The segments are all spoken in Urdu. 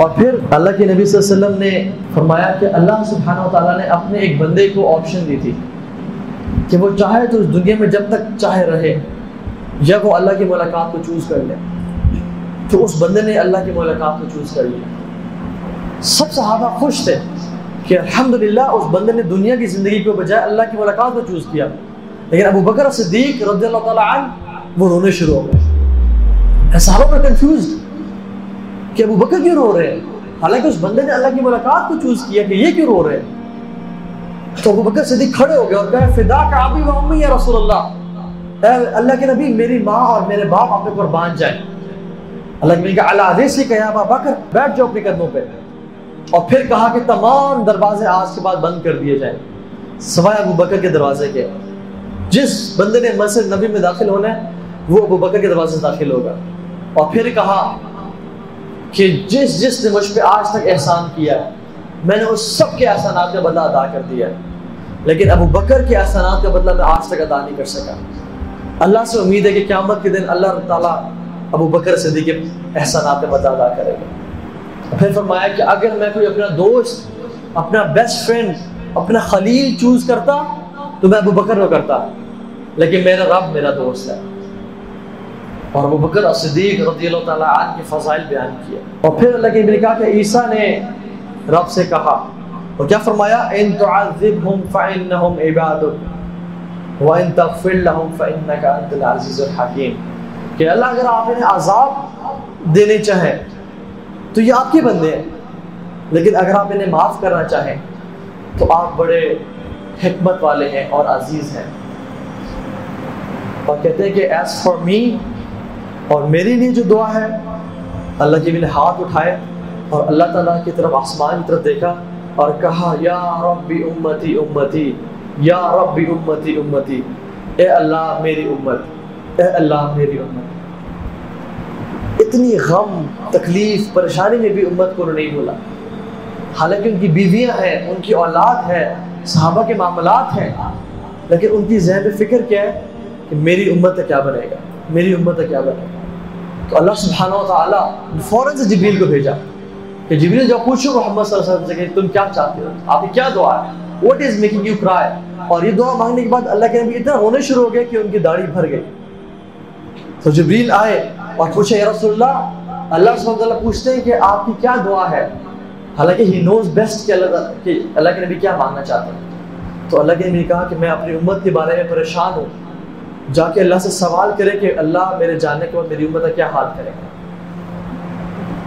اور پھر اللہ کے نبی صلی اللہ علیہ وسلم نے فرمایا کہ اللہ سبحانہ و تعالیٰ نے اپنے ایک بندے کو آپشن دی تھی کہ وہ چاہے تو اس دنیا میں جب تک چاہے رہے یا وہ اللہ کی ملاقات کو چوز کر لے۔ تو اس بندے نے اللہ کی ملاقات کو چوز کر لیا۔ سب صحابہ خوش تھے کہ الحمدللہ اس بندے نے دنیا کی زندگی کو بجائے اللہ کی ملاقات کو چوز کیا۔ لیکن ابو بکر صدیق رضی اللہ تعالیٰ عنہ وہ رونے شروع ہو گئے۔ صحابہ پر کنفیوزڈ کہ ابو بکر کیوں رو رہے ہیں؟ حالانکہ اس بندے نے اللہ کی ملاقات کو چوز کیا کہ یہ کیوں رو رہے ہیں؟ تو ابو بکر صدیق کھڑے ہو گئے اور کہا فدا کا ابی و امی یا رسول اللہ؟ اے اللہ کے نبی، میری ماں اور میرے باپ آپ پر باندھ جائیں۔ اللہ کے نبی کہا، اللہ علیہ سے کہا ابا بکر، بیٹھ جاؤ اپنے قدموں پہ۔ اور پھر کہا کہ تمام دروازے آج کے بعد بند کر دیے جائیں۔ سوائے ابو بکر کے دروازے کے۔ جس بندے نے مسجد نبی میں داخل ہونا ہے، وہ ابو بکر کے دروازے سے داخل ہوگا۔ اور پھر کہا کہ جس جس نے مجھ پہ آج تک احسان کیا ہے، میں نے اس سب کے احسانات کا بدلہ ادا کر دیا ہے۔ لیکن ابو بکر کے احسانات کا بدلہ میں آج تک ادا نہیں کر سکا۔ اللہ سے امید ہے کہ قیامت کے دن اللہ تعالیٰ ابو بکر صدیق کے احسانات کا بدلہ ادا کرے گا۔ پھر فرمایا کہ اگر میں کوئی اپنا دوست، اپنا بیسٹ فرینڈ اپنا خلیل چوز کرتا، تو میں ابو بکر کو کرتا۔ لیکن میرا رب، میرا دوست ہے۔ اور ابو بکر صدیق رضی اللہ تعالیٰ عنہ کے فضائل بیان کیا اور پھر اللہ کے نے کہا کہ عیسیٰ نے رب سے کہا اور کیا فرمایا؟ ان تعذبهم فانهم عبادك وان تغفر لهم فانك انت العزيز الحكيم کہ اللہ اگر آپ انہیں عذاب دینے چاہیں تو یہ آپ کے بندے ہیں، لیکن اگر آپ انہیں معاف کرنا چاہیں تو آپ بڑے حکمت والے ہیں اور عزیز ہیں۔ اور کہتے ہیں کہ ایز فار می اور میرے لیے جو دعا ہے، اللہ کے بھی نے ہاتھ اٹھائے اور اللہ تعالیٰ کی طرف آسمان کی طرف دیکھا اور کہا، یا ربی امتی امتی، یا ربی امتی امتی، اے اللہ میری امت، اے اللہ میری امت۔ اتنی غم، تکلیف، پریشانی میں بھی امت کو نہیں بولا حالانکہ ان کی بیویاں ہیں، ان کی اولاد ہے، صحابہ کے معاملات ہیں، لیکن ان کی ذہن فکر کیا ہے کہ میری امت کا کیا بنے گا؟ میری امت کا کیا بنے گا؟ تو اللہ سبحانہ و تعالیٰ فوراً سے جبریل کو بھیجا کہ جبریل جب پوچھو محمد صلی اللہ علیہ وسلم سے کہ تم کیا چاہتے ہو؟ آپ کی کیا دعا ہے؟ واٹ از میکنگ یو کرائے اور یہ دعا مانگنے کے بعد اللہ کے نبی اتنا ہونے شروع ہو گئے کہ ان کی داڑھی بھر گئی۔ تو جبریل آئے اور پوچھے یا رسول اللہ اللہ سبحانہ و تعالیٰ پوچھتے ہیں کہ آپ کی کیا دعا ہے؟ حالانکہ ہی نوز بیسٹ کہ اللہ کہ اللہ کے نبی کیا مانگنا چاہتے ہیں۔ تو اللہ کے نبی نے کہا کہ میں اپنی امت کے بارے میں پریشان ہوں۔ جا کے اللہ سے سوال کرے کہ اللہ میرے جاننے کے بعد میری امت کا کیا حال کرے گا؟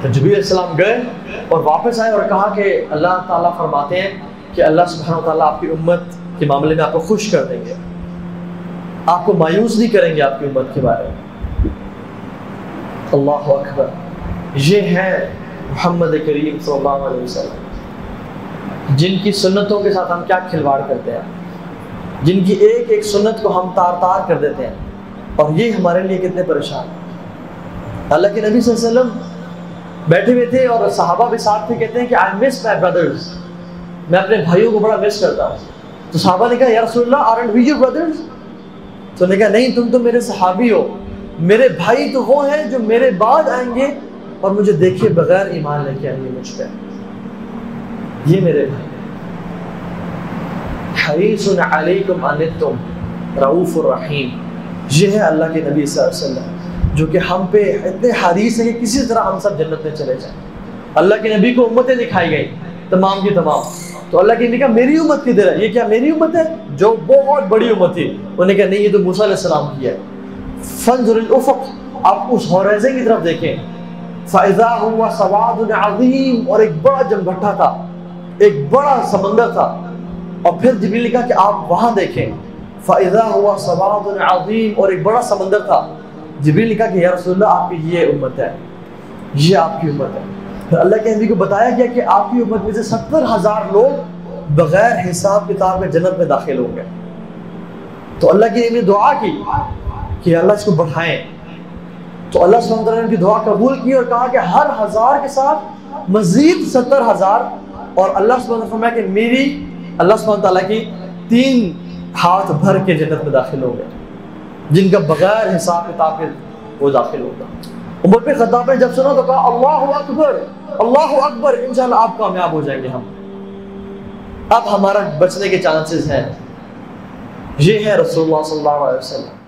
تو جبیر السلام گئے اور واپس آئے اور کہا کہ اللہ تعالیٰ فرماتے ہیں کہ اللہ سبحانہ و تعالیٰ آپ کی امت کے معاملے میں آپ کو خوش کر دیں گے۔ آپ کو مایوس نہیں کریں گے آپ کی امت کے بارے میں۔ اللہ اکبر۔ یہ ہے محمد کریم صلی اللہ علیہ وسلم۔ جن کی سنتوں کے ساتھ ہم کیا کھلواڑ کرتے ہیں؟ جن کی ایک ایک سنت کو ہم تار تار کر دیتے ہیں۔ اور یہ ہمارے لیے کتنے پریشان اللہ کے نبی صلی اللہ علیہ وسلم بیٹھے ہوئے تھے اور صحابہ بھی ساتھ تھے، کہتے ہیں کہ آئی مس مائی بردرز میں اپنے بھائیوں کو بڑا مس کرتا ہوں۔ تو صحابہ نے کہا، یا رسول اللہ are and we you brothers تو نے کہا، نہیں، تم تو میرے صحابی ہو۔ میرے بھائی تو وہ ہیں جو میرے بعد آئیں گے اور مجھے دیکھے بغیر ایمان لے کے آئیں گے مجھ پہ۔ یہ میرے بھائی۔ حریص علیکم انتم رعوف الرحیم۔ یہ ہے اللہ کے نبی صلی اللہ علیہ وسلم، جو کہ ہم پہ اتنے حریص ہیں کہ کسی طرح ہم سب جنت میں چلے جائیں۔ اللہ کے نبی کو امتیں دکھائی گئی تمام کی تمام۔ تو اللہ کے نبی کہا میری امت کی ہے؟ یہ کیا میری امت ہے؟ جو بہت بڑی امت تھی۔ انہوں نے کہا، نہیں، یہ تو موسیٰ علیہ السلام کی ہے۔ فنظر الافق، آپ اس ہوریزے کی طرف دیکھیں۔ فَإِذَا هُوَ سَوَادٌ عَظِيمٌ، اور ایک بڑا جنگھٹا تھا، ایک بڑا سمندر تھا۔ اور پھر جبریل نے کہا کہ آپ وہاں دیکھیں۔ فَإِذَا هُوَ سَوَادٌ عَظِيمٌ۔ اور ایک بڑا سمندر تھا۔ جبریل نے کہا کہ یا رسول اللہ، آپ کی یہ امت ہے۔ یہ آپ کی امت ہے۔ پھر اللہ کے نبی کو بتایا گیا کہ آپ کی امت میں سے ستر ہزار لوگ بغیر حساب کتاب میں جنت میں داخل ہوں گے۔ تو اللہ کی نبی نے دعا کی کہ اللہ اس کو بڑھائیں۔ تو اللہ سبحانہ وتعالی نے ان کی دعا قبول کی اور کہا کہ ہر ہزار کے ساتھ مزید ستر ہزار۔ اور اللہ سبحانہ وتعالی فرمایا کہ میری اللہ سبحانہ تعالیٰ کی تین ہاتھ بھر کے جنت میں داخل ہو گئے جن کا بغیر حساب کتاب کے وہ داخل ہوگا۔ عمر پہ خطاب نے جب سنا تو کہا، اللہ اکبر اللہ اکبر، انشاءاللہ آپ کامیاب ہو جائیں گے ہم۔ اب ہمارا بچنے کے چانسز ہیں۔ یہ ہے رسول اللہ صلی اللہ علیہ وسلم۔